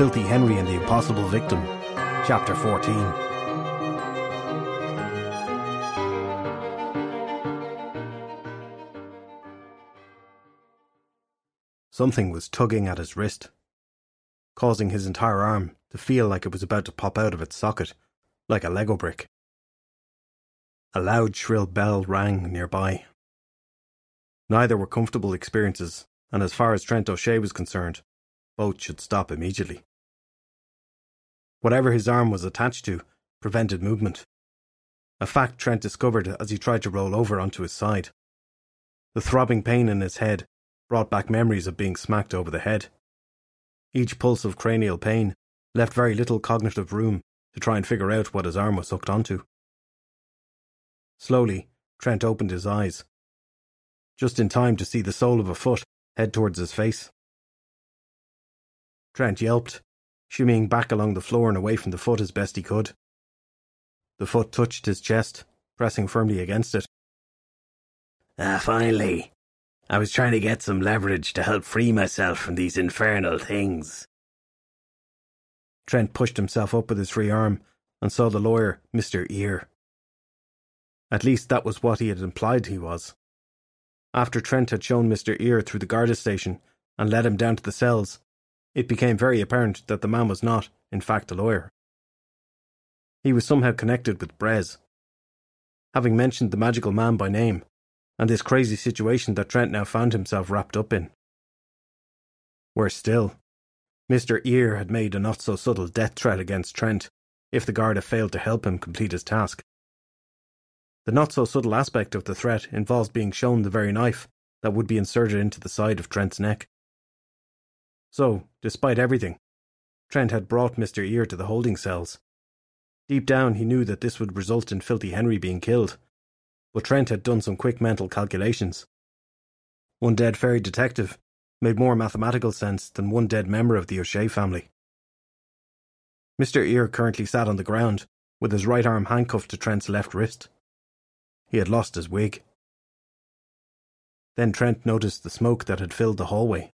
Filthy Henry and the Impossible Victim, Chapter 14. Something was tugging at his wrist, causing his entire arm to feel like it was about to pop out of its socket, like a Lego brick. A loud, shrill bell rang nearby. Neither were comfortable experiences, and as far as Trent O'Shea was concerned, both should stop immediately. Whatever his arm was attached to prevented movement, a fact Trent discovered as he tried to roll over onto his side. The throbbing pain in his head brought back memories of being smacked over the head. Each pulse of cranial pain left very little cognitive room to try and figure out what his arm was hooked onto. Slowly, Trent opened his eyes, just in time to see the sole of a foot head towards his face. Trent yelped, shimmying back along the floor and away from the foot as best he could. The foot touched his chest, pressing firmly against it. Ah, finally. I was trying to get some leverage to help free myself from these infernal things. Trent pushed himself up with his free arm and saw the lawyer, Mr. Ear. At least that was what he had implied he was. After Trent had shown Mr. Ear through the guard station and led him down to the cells, it became very apparent that the man was not, in fact, a lawyer. He was somehow connected with Bres. Having mentioned the magical man by name, and this crazy situation that Trent now found himself wrapped up in. Worse still, Mr. Ear had made a not so subtle death threat against Trent if the Garda failed to help him complete his task. The not so subtle aspect of the threat involved being shown the very knife that would be inserted into the side of Trent's neck. So, despite everything, Trent had brought Mr. Ear to the holding cells. Deep down, he knew that this would result in Filthy Henry being killed, but Trent had done some quick mental calculations. One dead fairy detective made more mathematical sense than one dead member of the O'Shea family. Mr. Ear currently sat on the ground, with his right arm handcuffed to Trent's left wrist. He had lost his wig. Then Trent noticed the smoke that had filled the hallway.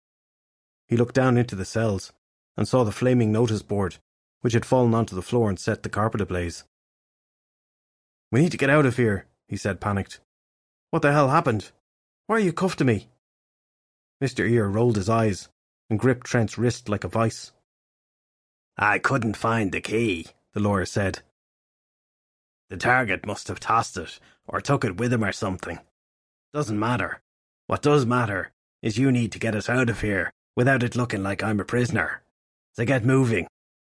He looked down into the cells and saw the flaming notice board, which had fallen onto the floor and set the carpet ablaze. We need to get out of here, he said, panicked. What the hell happened? Why are you cuffed to me? Mr. Ear rolled his eyes and gripped Trent's wrist like a vice. I couldn't find the key, the lawyer said. The target must have tossed it or took it with him or something. Doesn't matter. What does matter is you need to get us out of here without it looking like I'm a prisoner. So get moving.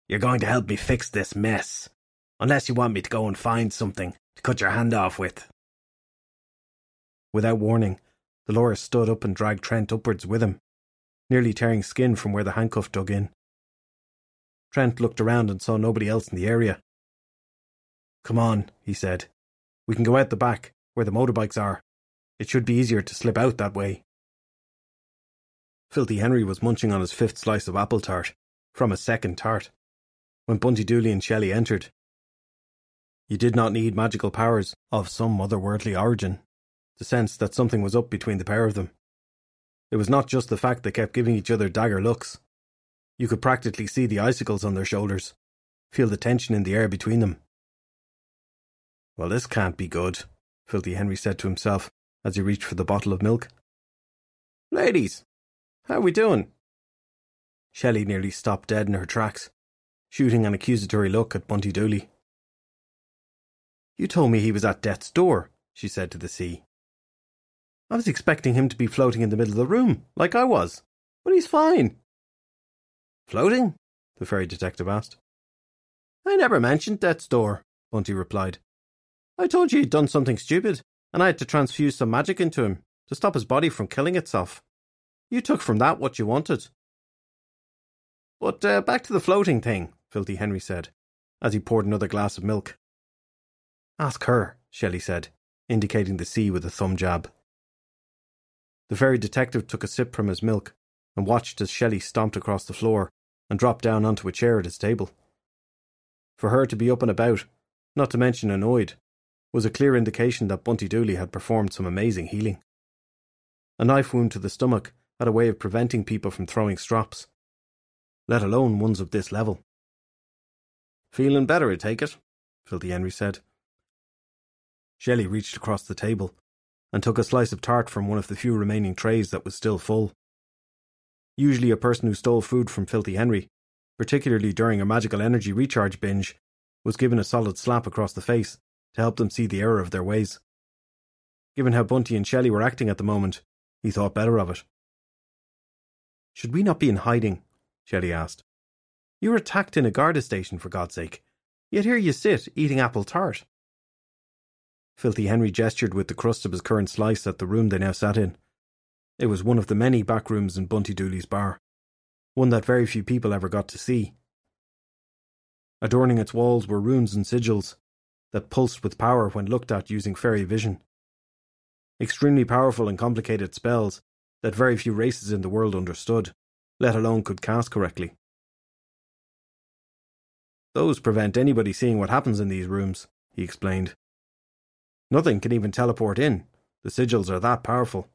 You're going to help me fix this mess. Unless you want me to go and find something to cut your hand off with. Without warning, lawyer stood up and dragged Trent upwards with him, nearly tearing skin from where the handcuff dug in. Trent looked around and saw nobody else in the area. Come on, he said. We can go out the back, where the motorbikes are. It should be easier to slip out that way. Filthy Henry was munching on his fifth slice of apple tart, from a second tart, when Bunty Dooley and Shelley entered. You did not need magical powers of some otherworldly origin to sense that something was up between the pair of them. It was not just the fact they kept giving each other dagger looks. You could practically see the icicles on their shoulders, feel the tension in the air between them. Well, this can't be good, Filthy Henry said to himself as he reached for the bottle of milk. Ladies, how are we doing? Shelley nearly stopped dead in her tracks, shooting an accusatory look at Bunty Dooley. You told me he was at death's door, she said to the sea. I was expecting him to be floating in the middle of the room, like I was, but he's fine. Floating? the fairy detective asked. I never mentioned death's door, Bunty replied. I told you he'd done something stupid, and I had to transfuse some magic into him to stop his body from killing itself. You took from that what you wanted. But uh, back to the floating thing, Filthy Henry said, as he poured another glass of milk. Ask her, Shelley said, indicating the sea with a thumb jab. The fairy detective took a sip from his milk and watched as Shelley stomped across the floor and dropped down onto a chair at his table. For her to be up and about, not to mention annoyed, was a clear indication that Bunty Dooley had performed some amazing healing. A knife wound to the stomach had a way of preventing people from throwing strops. let alone ones of this level. Feeling better, I take it, Filthy Henry said. Shelley reached across the table and took a slice of tart from one of the few remaining trays that was still full. Usually, a person who stole food from Filthy Henry, particularly during a magical energy recharge binge, was given a solid slap across the face to help them see the error of their ways. Given how Bunty and Shelley were acting at the moment, he thought better of it. Should we not be in hiding? Shelley asked. You were attacked in a Garda station, for God's sake. Yet here you sit, eating apple tart. Filthy Henry gestured with the crust of his current slice at the room they now sat in. It was one of the many back rooms in Bunty Dooley's bar, one that very few people ever got to see. Adorning its walls were runes and sigils that pulsed with power when looked at using fairy vision. Extremely powerful and complicated spells that very few races in the world understood, let alone could cast correctly. Those prevent anybody seeing what happens in these rooms, he explained. Nothing can even teleport in. The sigils are that powerful.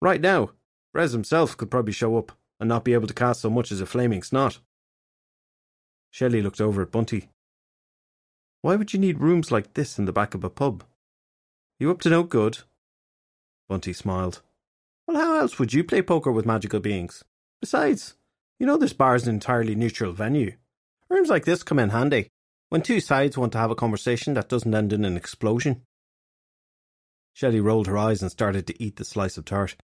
Right now, Bres himself could probably show up and not be able to cast so much as a flaming snot. Shelley looked over at Bunty. Why would you need rooms like this in the back of a pub? You up to no good? Bunty smiled. Well, how else would you play poker with magical beings? Besides, you know this bar's an entirely neutral venue. Rooms like this come in handy when two sides want to have a conversation that doesn't end in an explosion. Shelley rolled her eyes and started to eat the slice of tart.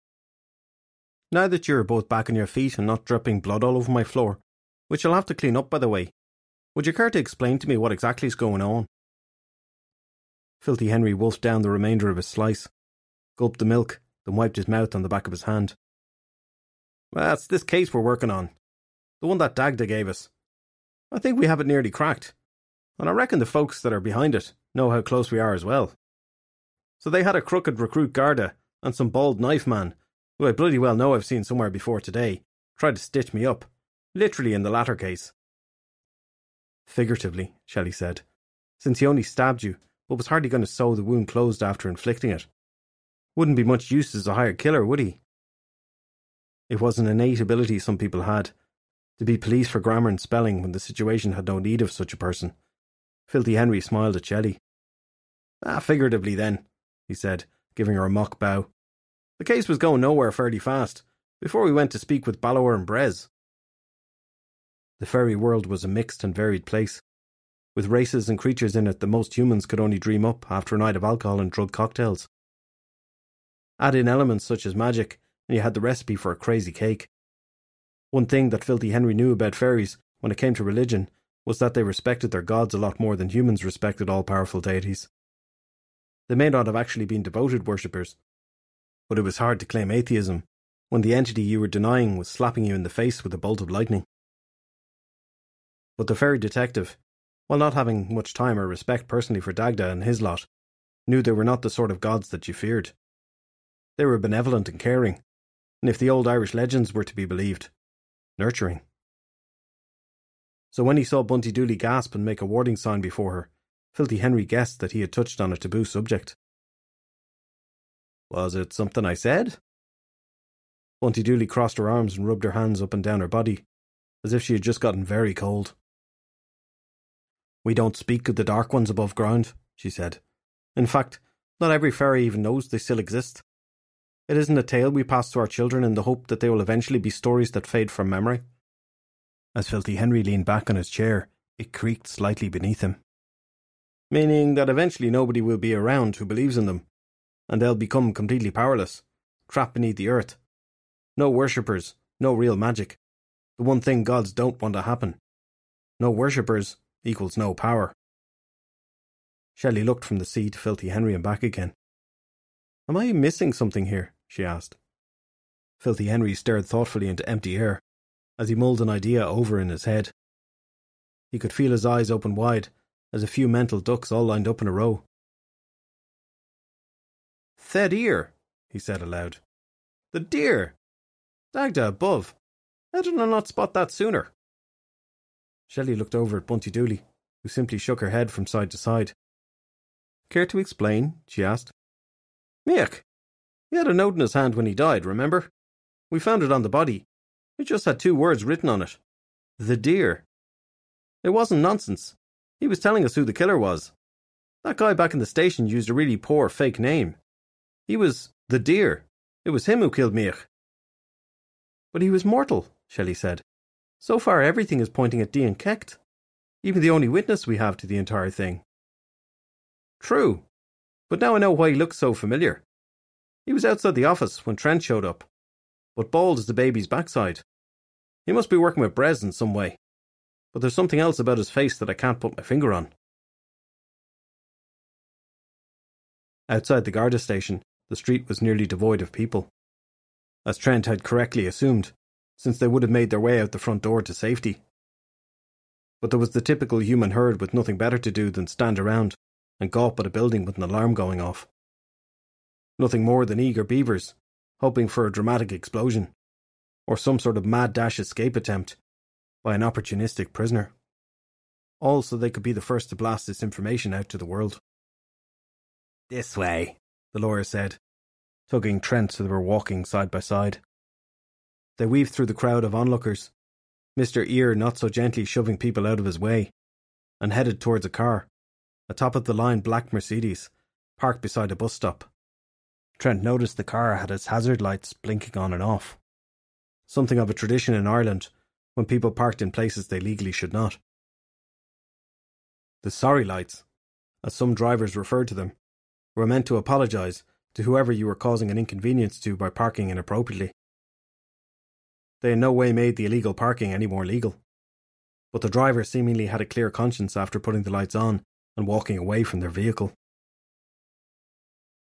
Now that you're both back on your feet and not dripping blood all over my floor, which I'll have to clean up by the way, would you care to explain to me what exactly is going on? Filthy Henry wolfed down the remainder of his slice, gulped the milk, then wiped his mouth on the back of his hand. Well, that's this case we're working on. The one that Dagda gave us. I think we have it nearly cracked. And I reckon the folks that are behind it know how close we are as well. So they had a crooked recruit Garda and some bald knife man, who I bloody well know I've seen somewhere before today, try to stitch me up. Literally in the latter case. Figuratively, Shelley said, since he only stabbed you, but was hardly going to sew the wound closed after inflicting it. Wouldn't be much use as a hired killer, would he? It was an innate ability some people had to be police for grammar and spelling when the situation had no need of such a person. Filthy Henry smiled at Shelley. Ah, figuratively then, he said, giving her a mock bow. The case was going nowhere fairly fast, before we went to speak with Balor and Bres. The fairy world was a mixed and varied place, with races and creatures in it that most humans could only dream up after a night of alcohol and drug cocktails. Add in elements such as magic, and you had the recipe for a crazy cake. One thing that Filthy Henry knew about fairies when it came to religion was that they respected their gods a lot more than humans respected all powerful deities. They may not have actually been devoted worshippers, but it was hard to claim atheism when the entity you were denying was slapping you in the face with a bolt of lightning. But the fairy detective, while not having much time or respect personally for Dagda and his lot, knew they were not the sort of gods that you feared. They were benevolent and caring, and if the old Irish legends were to be believed, nurturing. So when he saw Bunty Dooley gasp and make a warning sign before her, Filthy Henry guessed that he had touched on a taboo subject. Was it something I said? Bunty Dooley crossed her arms and rubbed her hands up and down her body, as if she had just gotten very cold. We don't speak of the dark ones above ground, she said. In fact, not every fairy even knows they still exist. It isn't a tale we pass to our children in the hope that they will eventually be stories that fade from memory. As Filthy Henry leaned back on his chair, it creaked slightly beneath him. Meaning that eventually nobody will be around who believes in them, and they'll become completely powerless, trapped beneath the earth. No worshippers, no real magic. The one thing gods don't want to happen. No worshippers, equals no power. Shelley looked from the sea to Filthy Henry and back again. Am I missing something here? She asked. Filthy Henry stared thoughtfully into empty air as he mulled an idea over in his head. He could feel his eyes open wide as a few mental ducks all lined up in a row. Thed ear, he said aloud. The deer! Dagda above. How did I not spot that sooner? Shelley looked over at Bunty Dooley, who simply shook her head from side to side. Care to explain? she asked. Mick! He had a note in his hand when he died, remember? We found it on the body. It just had two words written on it The deer. It wasn't nonsense. He was telling us who the killer was. That guy back in the station used a really poor fake name. He was the deer. It was him who killed Miach. But he was mortal, Shelley said. So far, everything is pointing at Dian Cecht, even the only witness we have to the entire thing. True, but now I know why he looks so familiar. He was outside the office when Trent showed up, but bald as the baby's backside. He must be working with Bres in some way, but there's something else about his face that I can't put my finger on. Outside the Garda station, the street was nearly devoid of people. As Trent had correctly assumed, since they would have made their way out the front door to safety. But there was the typical human herd with nothing better to do than stand around and gawp at a building with an alarm going off. Nothing more than eager beavers, hoping for a dramatic explosion, or some sort of mad dash escape attempt by an opportunistic prisoner. All so they could be the first to blast this information out to the world. This way, the lawyer said, tugging Trent so they were walking side by side. They weaved through the crowd of onlookers, Mr. Ear not so gently shoving people out of his way, and headed towards a car, a top of the line black Mercedes, parked beside a bus stop. Trent noticed the car had its hazard lights blinking on and off. Something of a tradition in Ireland when people parked in places they legally should not. The sorry lights, as some drivers referred to them, were meant to apologise to whoever you were causing an inconvenience to by parking inappropriately. They in no way made the illegal parking any more legal. But the driver seemingly had a clear conscience after putting the lights on and walking away from their vehicle.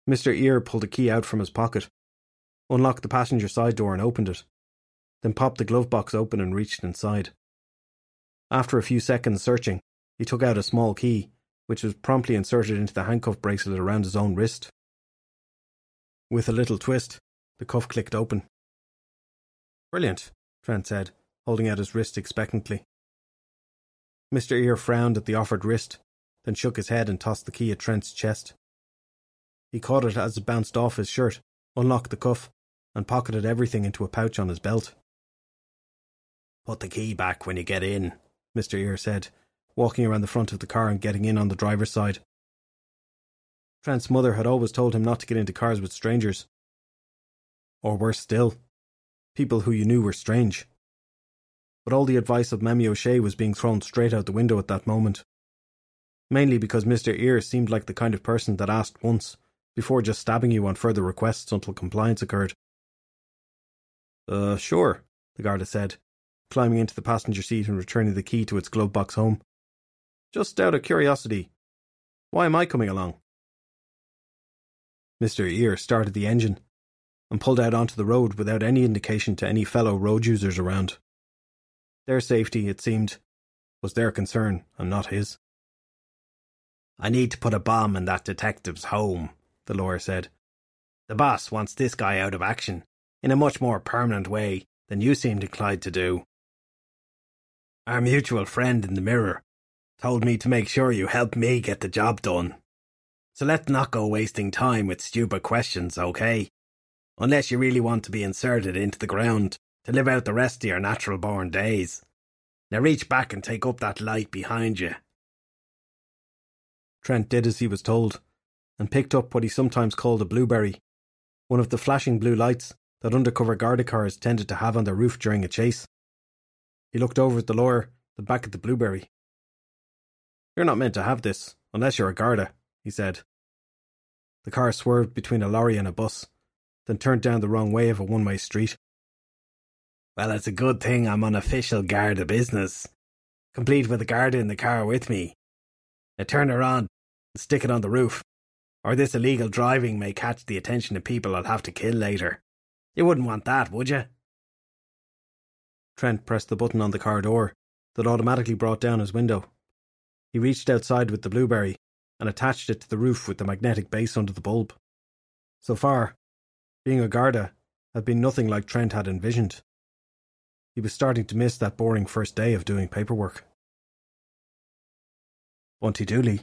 Mr. Ear pulled a key out from his pocket, unlocked the passenger side door and opened it, then popped the glove box open and reached inside. After a few seconds searching, he took out a small key, which was promptly inserted into the handcuff bracelet around his own wrist. With a little twist, the cuff clicked open. Brilliant, Trent said, holding out his wrist expectantly. Mr. Ear frowned at the offered wrist, then shook his head and tossed the key at Trent's chest. He caught it as it bounced off his shirt, unlocked the cuff, and pocketed everything into a pouch on his belt. Put the key back when you get in, Mr. Ear said, walking around the front of the car and getting in on the driver's side. Trent's mother had always told him not to get into cars with strangers. Or worse still, people who you knew were strange. But all the advice of Mammy O'Shea was being thrown straight out the window at that moment. Mainly because Mr. Ear seemed like the kind of person that asked once, before just stabbing you on further requests until compliance occurred. Uh, sure, the Garda said, climbing into the passenger seat and returning the key to its glove box home. Just out of curiosity, why am I coming along? Mr. Ear started the engine, and pulled out onto the road without any indication to any fellow road users around. Their safety, it seemed, was their concern and not his. I need to put a bomb in that detective's home, the lawyer said. The boss wants this guy out of action in a much more permanent way than you seemed inclined to do. Our mutual friend in the mirror told me to make sure you help me get the job done. So let's not go wasting time with stupid questions, okay? unless you really want to be inserted into the ground to live out the rest of your natural born days. Now reach back and take up that light behind you. Trent did as he was told, and picked up what he sometimes called a blueberry, one of the flashing blue lights that undercover Garda cars tended to have on their roof during a chase. He looked over at the lawyer, then back at the blueberry. You're not meant to have this, unless you're a Garda, he said. The car swerved between a lorry and a bus, then turned down the wrong way of a one way street. Well, it's a good thing I'm on official Garda business, complete with a Garda in the car with me. Now turn around and stick it on the roof, or this illegal driving may catch the attention of people I'll have to kill later. You wouldn't want that, would you? Trent pressed the button on the car door that automatically brought down his window. He reached outside with the blueberry and attached it to the roof with the magnetic base under the bulb. So far, being a Garda had been nothing like Trent had envisioned. He was starting to miss that boring first day of doing paperwork. Bunty Dooley,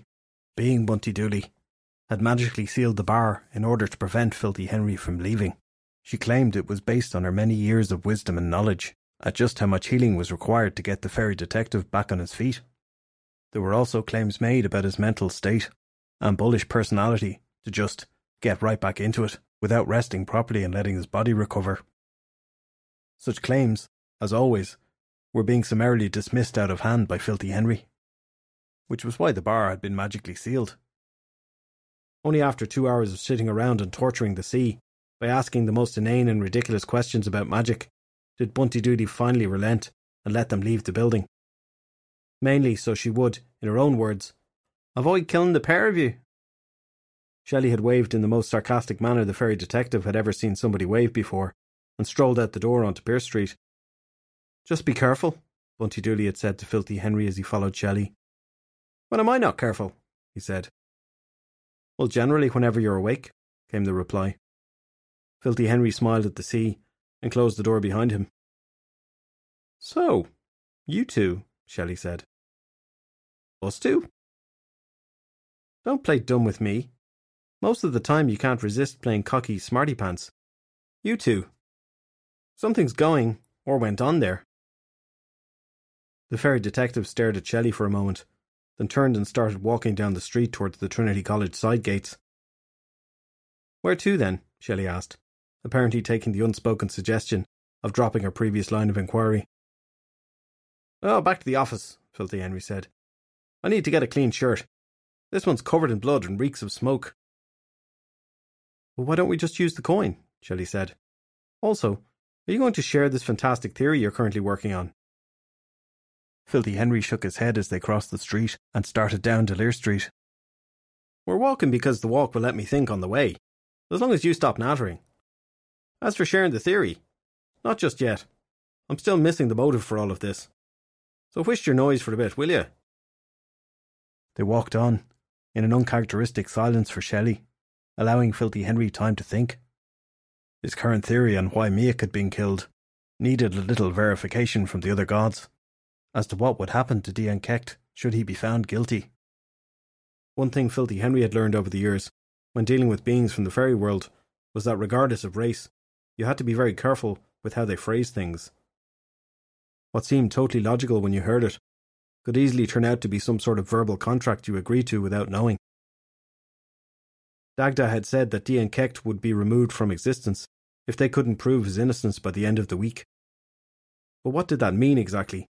being Bunty Dooley, had magically sealed the bar in order to prevent Filthy Henry from leaving. She claimed it was based on her many years of wisdom and knowledge at just how much healing was required to get the fairy detective back on his feet. There were also claims made about his mental state and bullish personality to just get right back into it without resting properly and letting his body recover. Such claims, as always, were being summarily dismissed out of hand by Filthy Henry, which was why the bar had been magically sealed. Only after two hours of sitting around and torturing the sea by asking the most inane and ridiculous questions about magic did Bunty Dooley finally relent and let them leave the building. Mainly so she would, in her own words, avoid killing the pair of you. Shelley had waved in the most sarcastic manner the fairy detective had ever seen somebody wave before, and strolled out the door onto Pearse Street. Just be careful, Bunty Dooley had said to Filthy Henry as he followed Shelley. When am I not careful? he said. Well, generally whenever you're awake, came the reply. Filthy Henry smiled at the sea and closed the door behind him. So, you two, Shelley said. Us two? Don't play dumb with me. Most of the time you can't resist playing cocky smarty pants. You two. Something's going, or went on there. The fairy detective stared at Shelley for a moment, then turned and started walking down the street towards the Trinity College side gates. Where to then? Shelley asked, apparently taking the unspoken suggestion of dropping her previous line of inquiry. Oh, back to the office, Filthy Henry said. I need to get a clean shirt. This one's covered in blood and reeks of smoke. Well, why don't we just use the coin? Shelley said. Also, are you going to share this fantastic theory you're currently working on? Filthy Henry shook his head as they crossed the street and started down Lear Street. We're walking because the walk will let me think on the way, as long as you stop nattering. As for sharing the theory, not just yet. I'm still missing the motive for all of this. So whisht your noise for a bit, will you? They walked on, in an uncharacteristic silence for Shelley, allowing Filthy Henry time to think. His current theory on why Miach had been killed needed a little verification from the other gods as to what would happen to Dian Cecht should he be found guilty. One thing Filthy Henry had learned over the years, when dealing with beings from the fairy world, was that regardless of race, you had to be very careful with how they phrased things. What seemed totally logical when you heard it could easily turn out to be some sort of verbal contract you agreed to without knowing. Dagda had said that Dian Cecht would be removed from existence if they couldn't prove his innocence by the end of the week. But what did that mean exactly?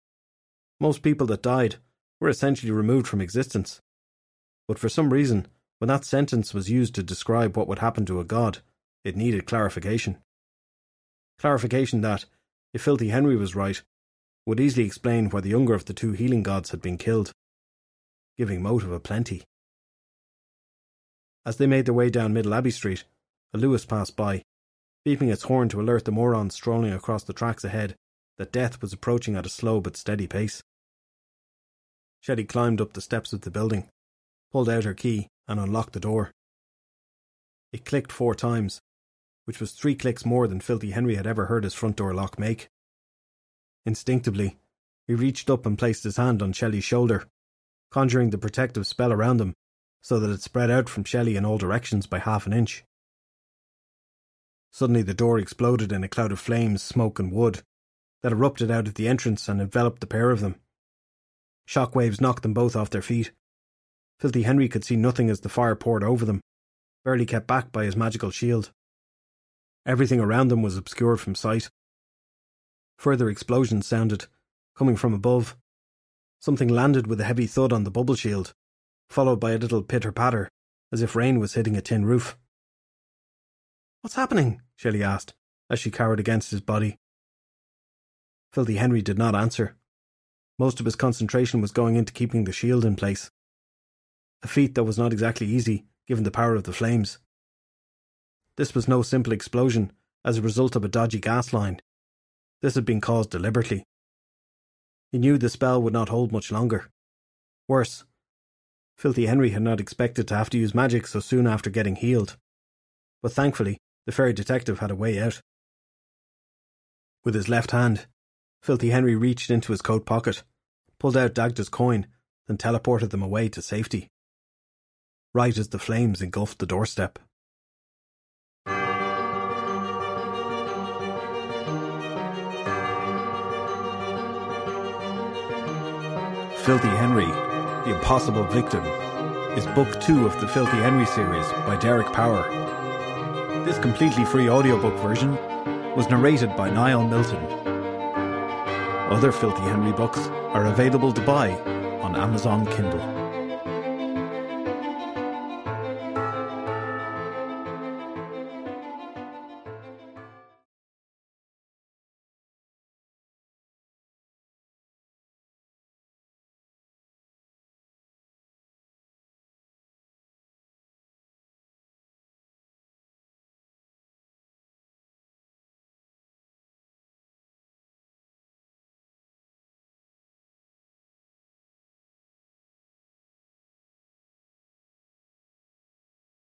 Most people that died were essentially removed from existence. But for some reason, when that sentence was used to describe what would happen to a god, it needed clarification. Clarification that, if Filthy Henry was right, would easily explain why the younger of the two healing gods had been killed, giving motive a plenty. As they made their way down Middle Abbey Street, a Luas passed by, beeping its horn to alert the morons strolling across the tracks ahead that death was approaching at a slow but steady pace. Shelley climbed up the steps of the building, pulled out her key, and unlocked the door. It clicked four times, which was three clicks more than Filthy Henry had ever heard his front door lock make. Instinctively, he reached up and placed his hand on Shelley's shoulder, conjuring the protective spell around them so that it spread out from Shelley in all directions by half an inch. Suddenly the door exploded in a cloud of flames, smoke, and wood that erupted out of the entrance and enveloped the pair of them. Shock waves knocked them both off their feet. Filthy Henry could see nothing as the fire poured over them, barely kept back by his magical shield. Everything around them was obscured from sight. Further explosions sounded, coming from above. Something landed with a heavy thud on the bubble shield, followed by a little pitter patter, as if rain was hitting a tin roof. What's happening? Shelley asked, as she cowered against his body. Filthy Henry did not answer. Most of his concentration was going into keeping the shield in place. A feat that was not exactly easy, given the power of the flames. This was no simple explosion as a result of a dodgy gas line. This had been caused deliberately. He knew the spell would not hold much longer. Worse, Filthy Henry had not expected to have to use magic so soon after getting healed. But thankfully, the fairy detective had a way out. With his left hand, Filthy Henry reached into his coat pocket, pulled out Dagda's coin, and teleported them away to safety. Right as the flames engulfed the doorstep. Filthy Henry, The Impossible Victim, is book two of the Filthy Henry series by Derek Power. This completely free audiobook version was narrated by Niall Milton. Other Filthy Henry books are available to buy on Amazon Kindle.